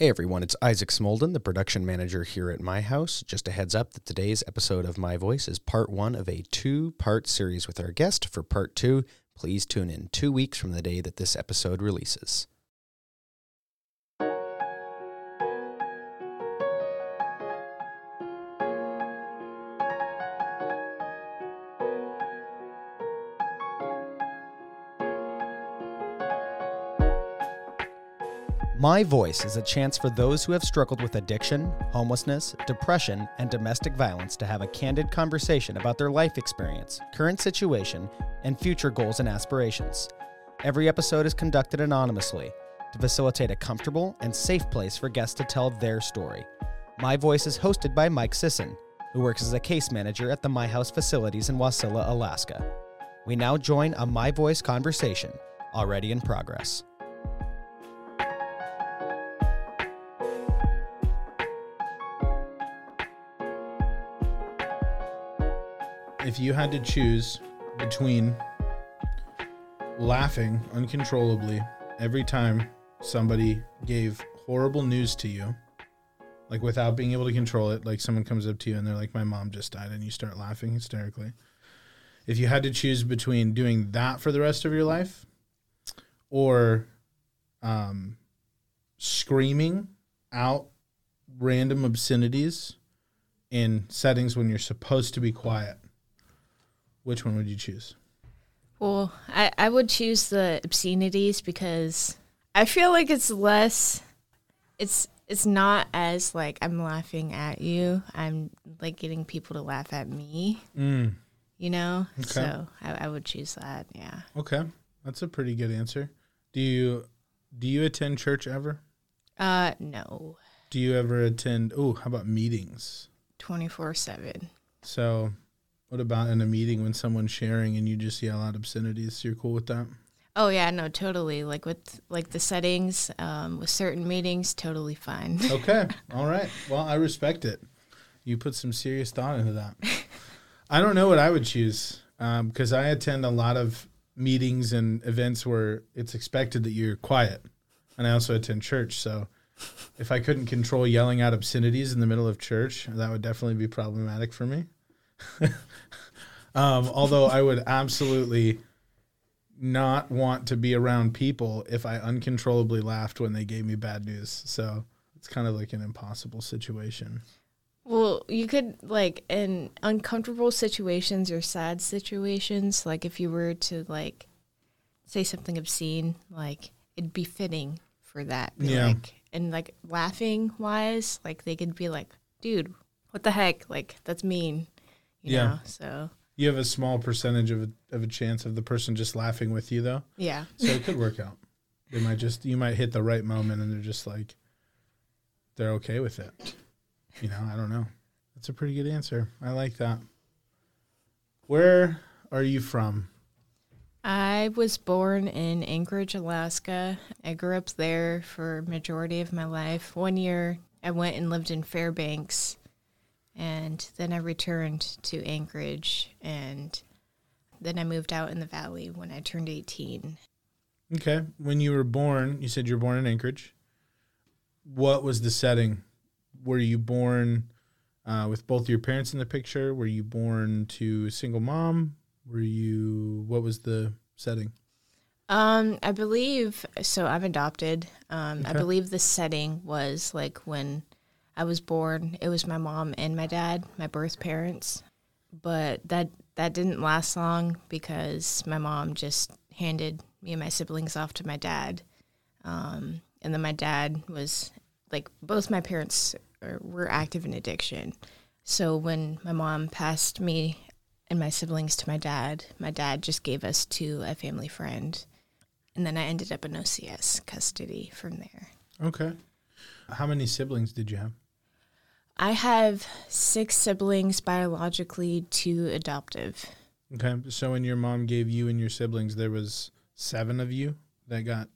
Hey everyone, it's Isaac Smolden, the production manager here at My House. Just a heads up that today's episode of My Voice is part one of a two part series with our guest. For part two, please tune in two weeks from the day that this episode releases. My Voice is a chance for those who have struggled with addiction, homelessness, depression, and domestic violence to have a candid conversation about their life experience, current situation, and future goals and aspirations. Every episode is conducted anonymously to facilitate a comfortable and safe place for guests to tell their story. My Voice is hosted by Mike Sisson, who works as a case manager at the My House facilities in Wasilla, Alaska. We now join a My Voice conversation, already in progress. If you had to choose between laughing uncontrollably every time somebody gave horrible news to you, like without being able to control it, like someone comes up to you and they're like, My mom just died, and you start laughing hysterically. If you had to choose between doing that for the rest of your life or um, screaming out random obscenities in settings when you're supposed to be quiet, which one would you choose? Well, I, I would choose the obscenities because I feel like it's less it's it's not as like I'm laughing at you. I'm like getting people to laugh at me. Mm. You know? Okay. So I, I would choose that, yeah. Okay, that's a pretty good answer. Do you do you attend church ever? Uh no. Do you ever attend? Oh, how about meetings? Twenty four seven. So, what about in a meeting when someone's sharing and you just yell out obscenities? You're cool with that? Oh yeah, no, totally. Like with like the settings, um, with certain meetings, totally fine. Okay, all right. Well, I respect it. You put some serious thought into that. I don't know what I would choose because I attend a lot of meetings and events where it's expected that you're quiet, and I also attend church. So, if I couldn't control yelling out obscenities in the middle of church, that would definitely be problematic for me. um, although I would absolutely not want to be around people if I uncontrollably laughed when they gave me bad news. So it's kind of like an impossible situation. Well, you could like in uncomfortable situations or sad situations, like if you were to like say something obscene, like it'd be fitting for that. Be Yeah. Like, and like laughing wise, like they could be like, dude, what the heck? Like that's mean. You Yeah. know? So You have a small percentage of a, of a chance of the person just laughing with you, though. yeah. So it could work out. They might just, you might hit the right moment and they're just like, they're okay with it. You know, I don't know. That's a pretty good answer. I like that. Where are you from? I was born in Anchorage, Alaska. I grew up there for majority of my life. One year I went and lived in Fairbanks and then I returned to Anchorage and then I moved out in the valley when I turned 18. Okay. When you were born, you said you were born in Anchorage. What was the setting? Were you born uh, with both your parents in the picture? Were you born to a single mom? Were you, what was the setting? Um, I believe so. I'm adopted. Um, I believe the setting was like when I was born. It was my mom and my dad, my birth parents, but that that didn't last long because my mom just handed me and my siblings off to my dad, um, and then my dad was like both my parents are, were active in addiction. So when my mom passed me and my siblings to my dad, my dad just gave us to a family friend. And then I ended up in OCS custody from there. Okay. How many siblings did you have? I have six siblings biologically, two adoptive. Okay. So when your mom gave you and your siblings, there was seven of you that got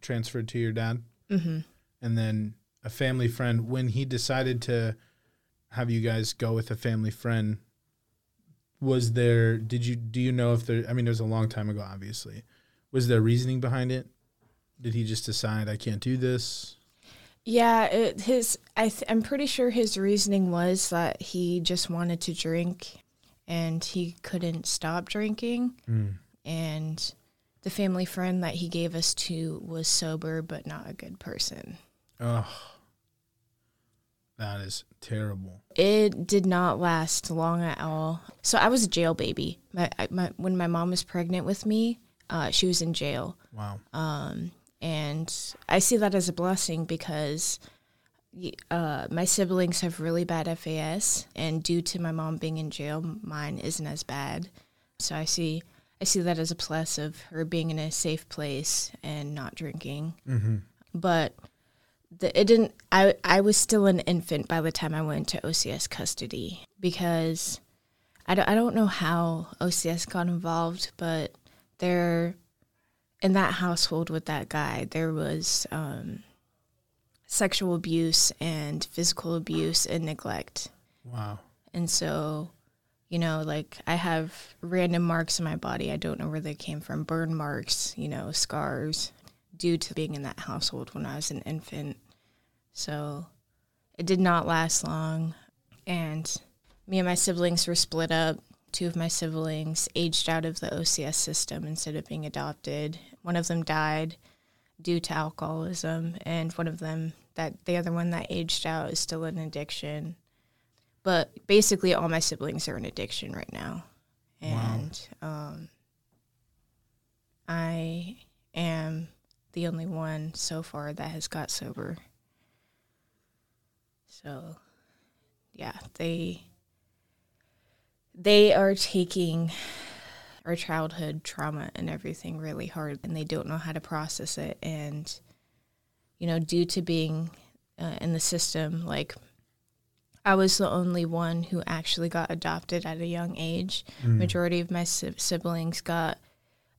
transferred to your dad, hmm and then a family friend. When he decided to have you guys go with a family friend, was there? Did you do you know if there? I mean, it was a long time ago, obviously. Was there reasoning behind it? Did he just decide I can't do this? Yeah, it, his I th- I'm pretty sure his reasoning was that he just wanted to drink and he couldn't stop drinking Mm. and the family friend that he gave us to was sober but not a good person. Oh, that is terrible. It did not last long at all. So I was a jail baby. My, my when my mom was pregnant with me, uh, she was in jail. Wow. Um, and I see that as a blessing because uh, my siblings have really bad FAS, and due to my mom being in jail, mine isn't as bad. So I see I see that as a plus of her being in a safe place and not drinking. Mm-hmm. But the, it didn't. I I was still an infant by the time I went to OCS custody because I don't, I don't know how OCS got involved, but there in that household with that guy there was um, sexual abuse and physical abuse and neglect, Wow. and so. You know, like I have random marks in my body. I don't know where they came from. Burn marks, you know, scars due to being in that household when I was an infant. So it did not last long. And me and my siblings were split up. Two of my siblings aged out of the OCS system instead of being adopted. One of them died due to alcoholism, and one of them, that the other one that aged out, is still in addiction. But basically, all my siblings are in addiction right now. Wow. And um, I am the only one so far that has got sober. So, yeah, they they are taking our childhood trauma and everything really hard, and they don't know how to process it. And you know, due to being uh, in the system, like I was the only one who actually got adopted at a young age. Majority of my si- siblings got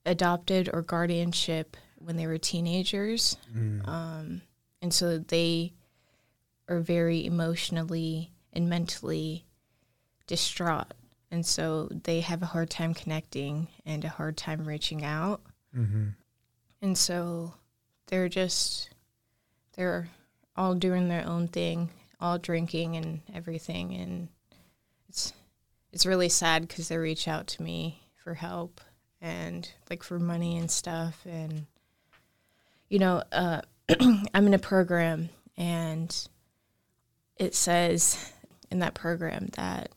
adopted or guardianship when they were teenagers. Um, and so they are very emotionally and mentally distraught. And so they have a hard time connecting and a hard time reaching out. Mm-hmm. And so they're just, they're all doing their own thing, all drinking and everything. And it's, it's really sad because they reach out to me for help and like for money and stuff. And, you know, uh, I'm in a program and it says in that program that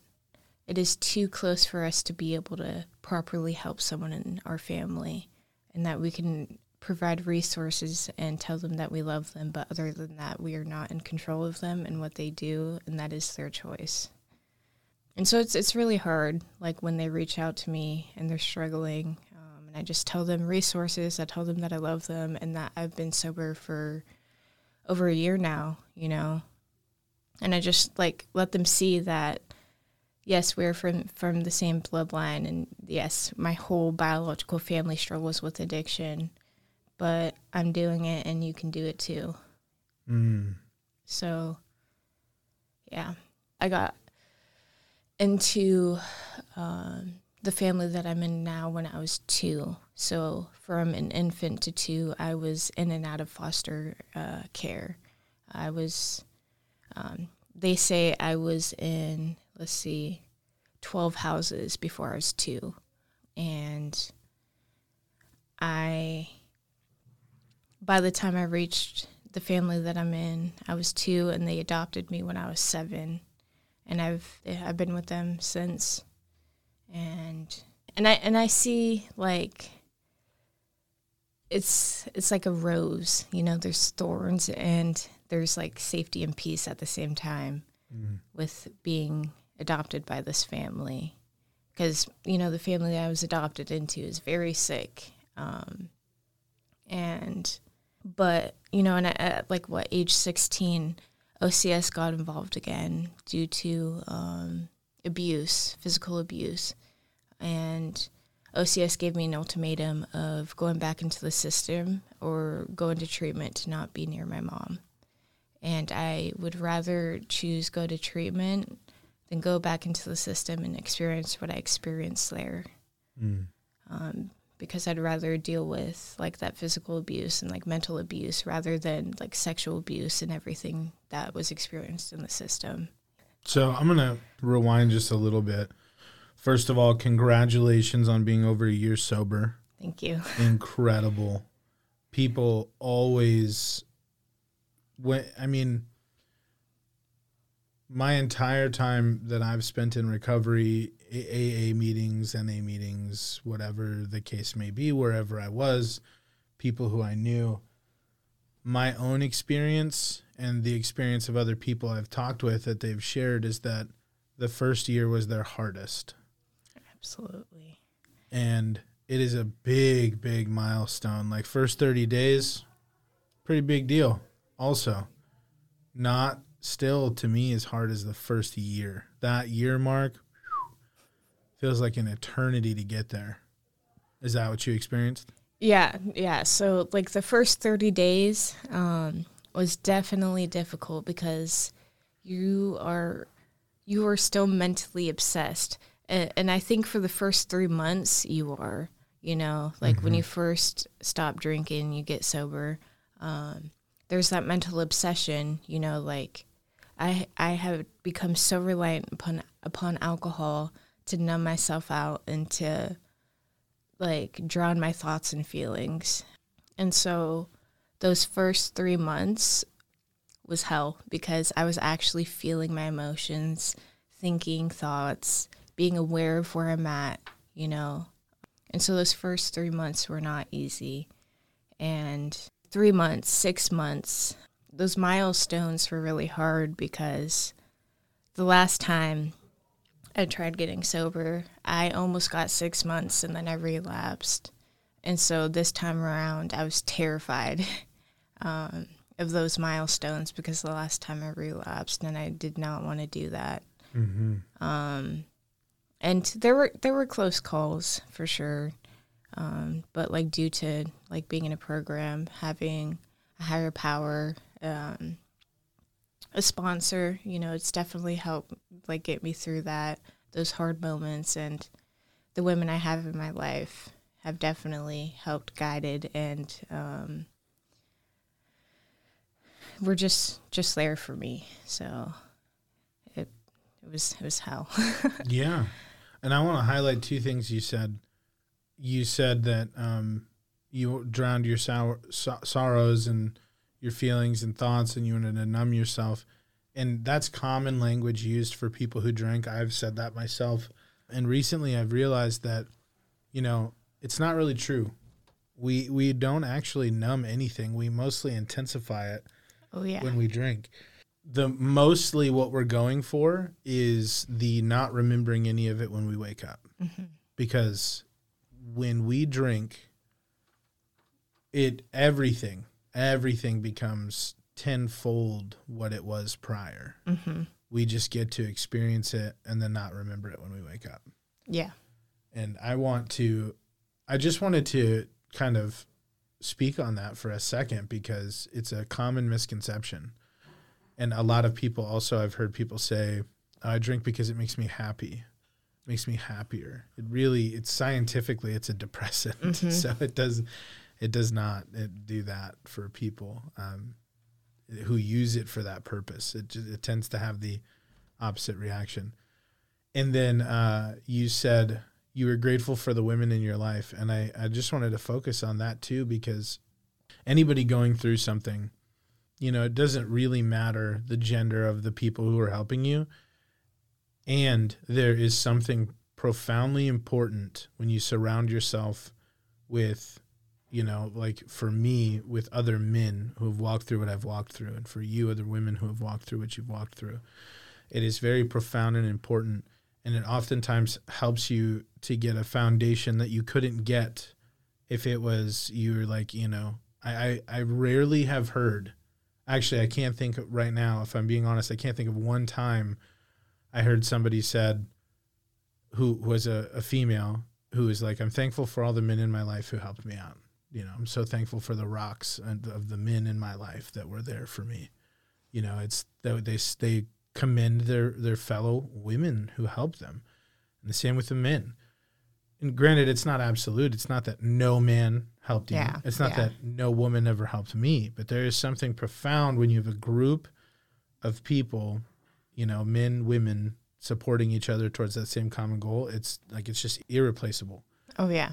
it is too close for us to be able to properly help someone in our family and that we can provide resources and tell them that we love them. But other than that we are not in control of them and what they do and that is their choice. And so it's it's really hard like when they reach out to me and they're struggling um, and i just tell them resources i tell them that i love them and that i've been sober for over a year now you know? And i just like let them see that yes we're from from the same bloodline and yes my whole biological family struggles with addiction but i'm doing it and you can do it too Mm. so, yeah, I got into um, the family that I'm in now when I was two. So, from an infant to two, I was in and out of foster uh, care. I was, um, they say I was in, let's see, 12 houses before I was two. And I, by the time I reached the family that I'm in, I was two, and they adopted me when I was seven, and I've I've been with them since, and and I and I see like it's it's like a rose, you know. There's thorns and there's like safety and peace at the same time mm. with being adopted by this family, because you know the family that I was adopted into is very sick, um, and but you know, and at, at like what age sixteen, OCS got involved again due to um, abuse, physical abuse, and OCS gave me an ultimatum of going back into the system or go into treatment to not be near my mom. And I would rather choose go to treatment than go back into the system and experience what I experienced there Mm. um, because I'd rather deal with like that physical abuse and like mental abuse rather than like sexual abuse and everything that was experienced in the system. So I'm gonna rewind just a little bit. First of all, congratulations on being over a year sober. Thank you. Incredible. People always when I mean my entire time that I've spent in recovery, AA meetings, NA meetings, whatever the case may be, wherever I was, people who I knew, my own experience and the experience of other people I've talked with that they've shared is that the first year was their hardest. Absolutely. And it is a big, big milestone. Like first 30 days, pretty big deal. Also, not still to me as hard as the first year. That year mark whew, feels like an eternity to get there. Is that what you experienced? Yeah, yeah. So like the first 30 days um was definitely difficult because you are you are still mentally obsessed. And, and I think for the first 3 months you are, you know, like mm-hmm. when you first stop drinking, you get sober. Um there's that mental obsession, you know, like I I have become so reliant upon upon alcohol to numb myself out and to like drown my thoughts and feelings. And so those first 3 months was hell because I was actually feeling my emotions, thinking thoughts, being aware of where I'm at, you know. And so those first 3 months were not easy. And 3 months, 6 months, those milestones were really hard because the last time I tried getting sober, I almost got six months and then I relapsed. And so this time around, I was terrified um, of those milestones because the last time I relapsed and I did not want to do that. Mm-hmm. Um, and there were there were close calls for sure, um, but like due to like being in a program, having a higher power um, a sponsor, you know, it's definitely helped like get me through that those hard moments and the women I have in my life have definitely helped guided and um, we're just just there for me. So it it was it was hell. yeah. And I want to highlight two things you said. You said that um, you drowned your sour, so- sorrows and your feelings and thoughts and you wanted to numb yourself. And that's common language used for people who drink. I've said that myself. And recently I've realized that, you know, it's not really true. We we don't actually numb anything. We mostly intensify it oh, yeah. when we drink. The mostly what we're going for is the not remembering any of it when we wake up. Mm-hmm. Because when we drink, it everything everything becomes tenfold what it was prior. Mm-hmm. We just get to experience it and then not remember it when we wake up. Yeah. And I want to, I just wanted to kind of speak on that for a second because it's a common misconception. And a lot of people also, I've heard people say, I drink because it makes me happy makes me happier. It really, it's scientifically, it's a depressant. Mm-hmm. So it does, it does not it do that for people um, who use it for that purpose. It just, it tends to have the opposite reaction. And then uh, you said you were grateful for the women in your life, and I I just wanted to focus on that too because anybody going through something, you know, it doesn't really matter the gender of the people who are helping you. And there is something profoundly important when you surround yourself with you know, like for me with other men who have walked through what I've walked through, and for you, other women who have walked through what you've walked through, it is very profound and important. And it oftentimes helps you to get a foundation that you couldn't get if it was you were like, you know, I, I, I rarely have heard, actually, I can't think right now, if I'm being honest, I can't think of one time I heard somebody said, who was a, a female, who was like, I'm thankful for all the men in my life who helped me out you know, I'm so thankful for the rocks and of the men in my life that were there for me. You know, it's they they, they commend their their fellow women who helped them, and the same with the men. and granted, it's not absolute. It's not that no man helped you. Yeah, It's not yeah. that no woman ever helped me. But there is something profound when you have a group of people, you know, men, women, supporting each other towards that same common goal. It's like it's just irreplaceable. Oh yeah.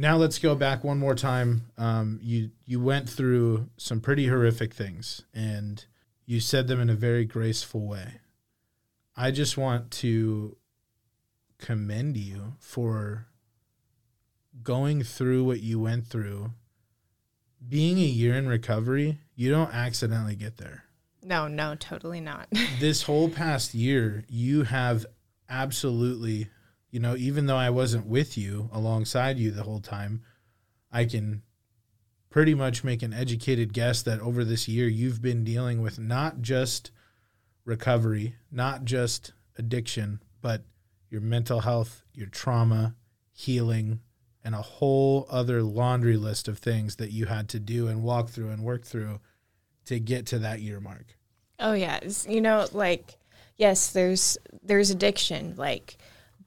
Now let's go back one more time. Um, you you went through some pretty horrific things, and you said them in a very graceful way. I just want to commend you for going through what you went through. Being a year in recovery, you don't accidentally get there. No, no, totally not. this whole past year, you have absolutely, you know, even though I wasn't with you alongside you the whole time, I can pretty much make an educated guess that over this year, you've been dealing with not just recovery, not just addiction, but your mental health, your trauma, healing, and a whole other laundry list of things that you had to do and walk through and work through to get to that year mark. Oh yeah, you know, like yes, there's there's addiction, like,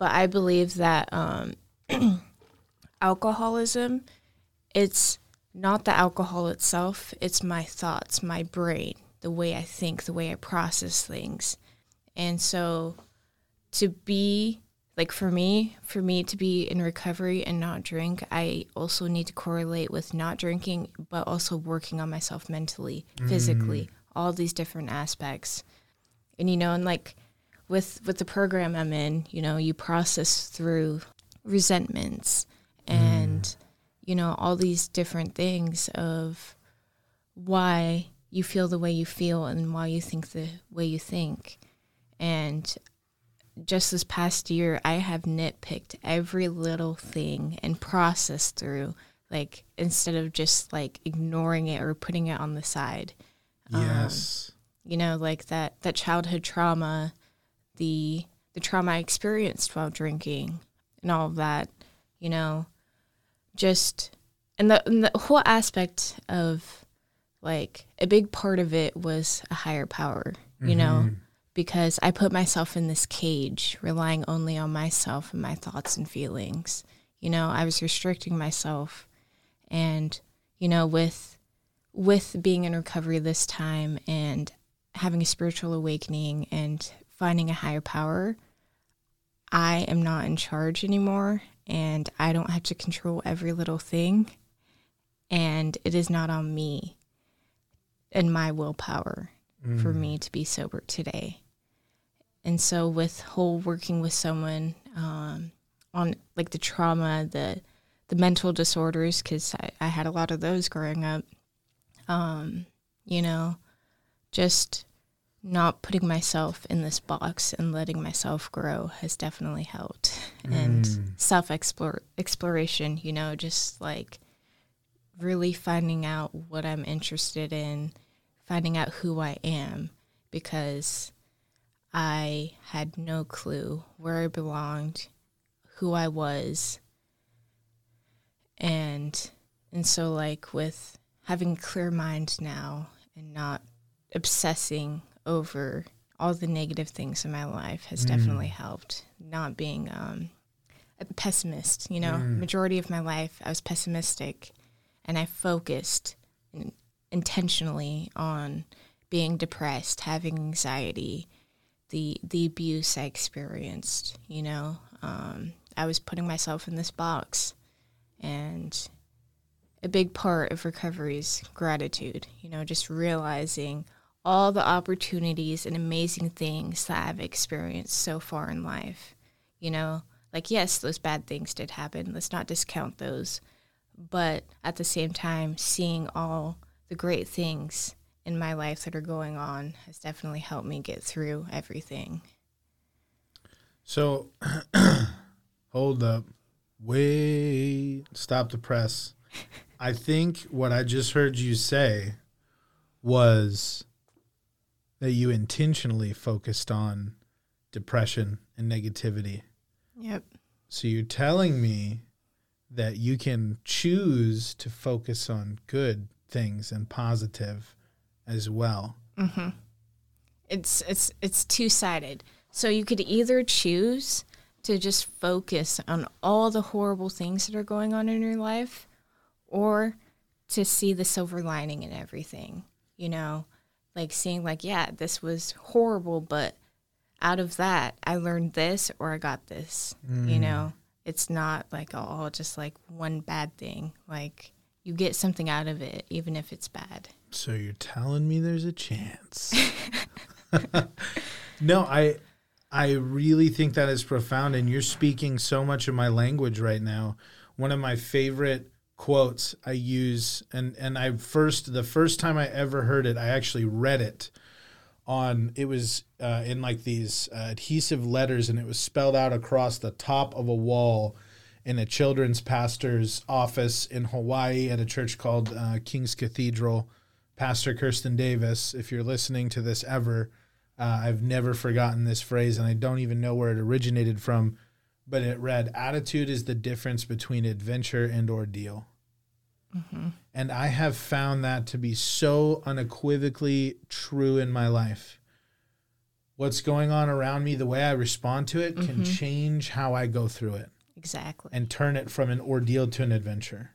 but I believe that um, alcoholism, it's not the alcohol itself; it's my thoughts, my brain, the way I think, the way I process things, and so to be like for me, for me to be in recovery and not drink, I also need to correlate with not drinking, but also working on myself mentally, physically, all these different aspects. And you know, and like with with the program I'm in, you know, you process through resentments and mm. you know all these different things of why you feel the way you feel and why you think the way you think. And just this past year, I have nitpicked every little thing and processed through, like, instead of just like ignoring it or putting it on the side. Yes. Um, you know, like that, that childhood trauma, the, the trauma I experienced while drinking and all of that, you know, just, and the, and the whole aspect of like a big part of it was a higher power, you know, mm-hmm. because I put myself in this cage, relying only on myself and my thoughts and feelings. You know, I was restricting myself, and you know, with with being in recovery this time and having a spiritual awakening and finding a higher power, I am not in charge anymore, and I don't have to control every little thing, and it is not on me and my willpower for me to be sober today. And so, with whole working with someone um, on like the trauma, the the mental disorders, because I, I had a lot of those growing up. Um, you know, just not putting myself in this box and letting myself grow has definitely helped. And hmm. self exploration, you know, just like really finding out what I'm interested in, finding out who I am, because I had no clue where I belonged, who I was. And and so like with having a clear mind now and not obsessing over all the negative things in my life has definitely helped. Not being um, a pessimist, you know, majority of my life I was pessimistic and I focused in- intentionally on being depressed, having anxiety, the the abuse I experienced. You know, um, I was putting myself in this box, and a big part of recovery is gratitude. You know, just realizing all the opportunities and amazing things that I've experienced so far in life. You know, like yes, those bad things did happen. Let's not discount those, but at the same time, seeing all the great things in my life that are going on has definitely helped me get through everything. So, hold up. Wait. Stop the press. I think what I just heard you say was that you intentionally focused on depression and negativity. Yep. So, you're telling me that you can choose to focus on good things and positive as well. Mm-hmm. It's it's it's two sided. So you could either choose to just focus on all the horrible things that are going on in your life or to see the silver lining in everything, you know, like seeing like, yeah, this was horrible, but out of that, I learned this or I got this, you mm. know, it's not like all just like one bad thing. Like you get something out of it, even if it's bad. So you're telling me there's a chance? no, I I really think that is profound and you're speaking so much of my language right now. One of my favorite quotes I use and and I first the first time I ever heard it, I actually read it on it was uh, in like these uh, adhesive letters and it was spelled out across the top of a wall in a children's pastor's office in Hawaii at a church called uh, King's Cathedral. Pastor Kirsten Davis, if you're listening to this ever, uh, I've never forgotten this phrase and I don't even know where it originated from, but it read, Attitude is the difference between adventure and ordeal. Mm-hmm. And I have found that to be so unequivocally true in my life. What's going on around me, the way I respond to it, can mm-hmm. change how I go through it Exactly. and turn it from an ordeal to an adventure.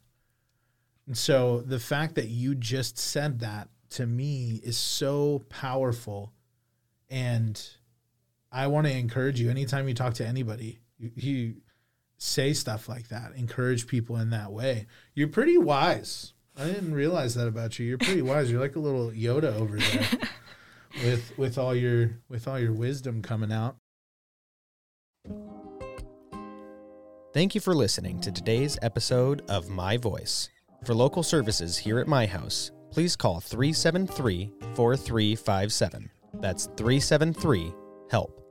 And so the fact that you just said that to me is so powerful. And I want to encourage you anytime you talk to anybody, you, you say stuff like that, encourage people in that way. You're pretty wise. I didn't realize that about you. You're pretty wise. You're like a little Yoda over there with with all your with all your wisdom coming out. Thank you for listening to today's episode of My Voice. For local services here at my house, please call 373 4357. That's 373 HELP.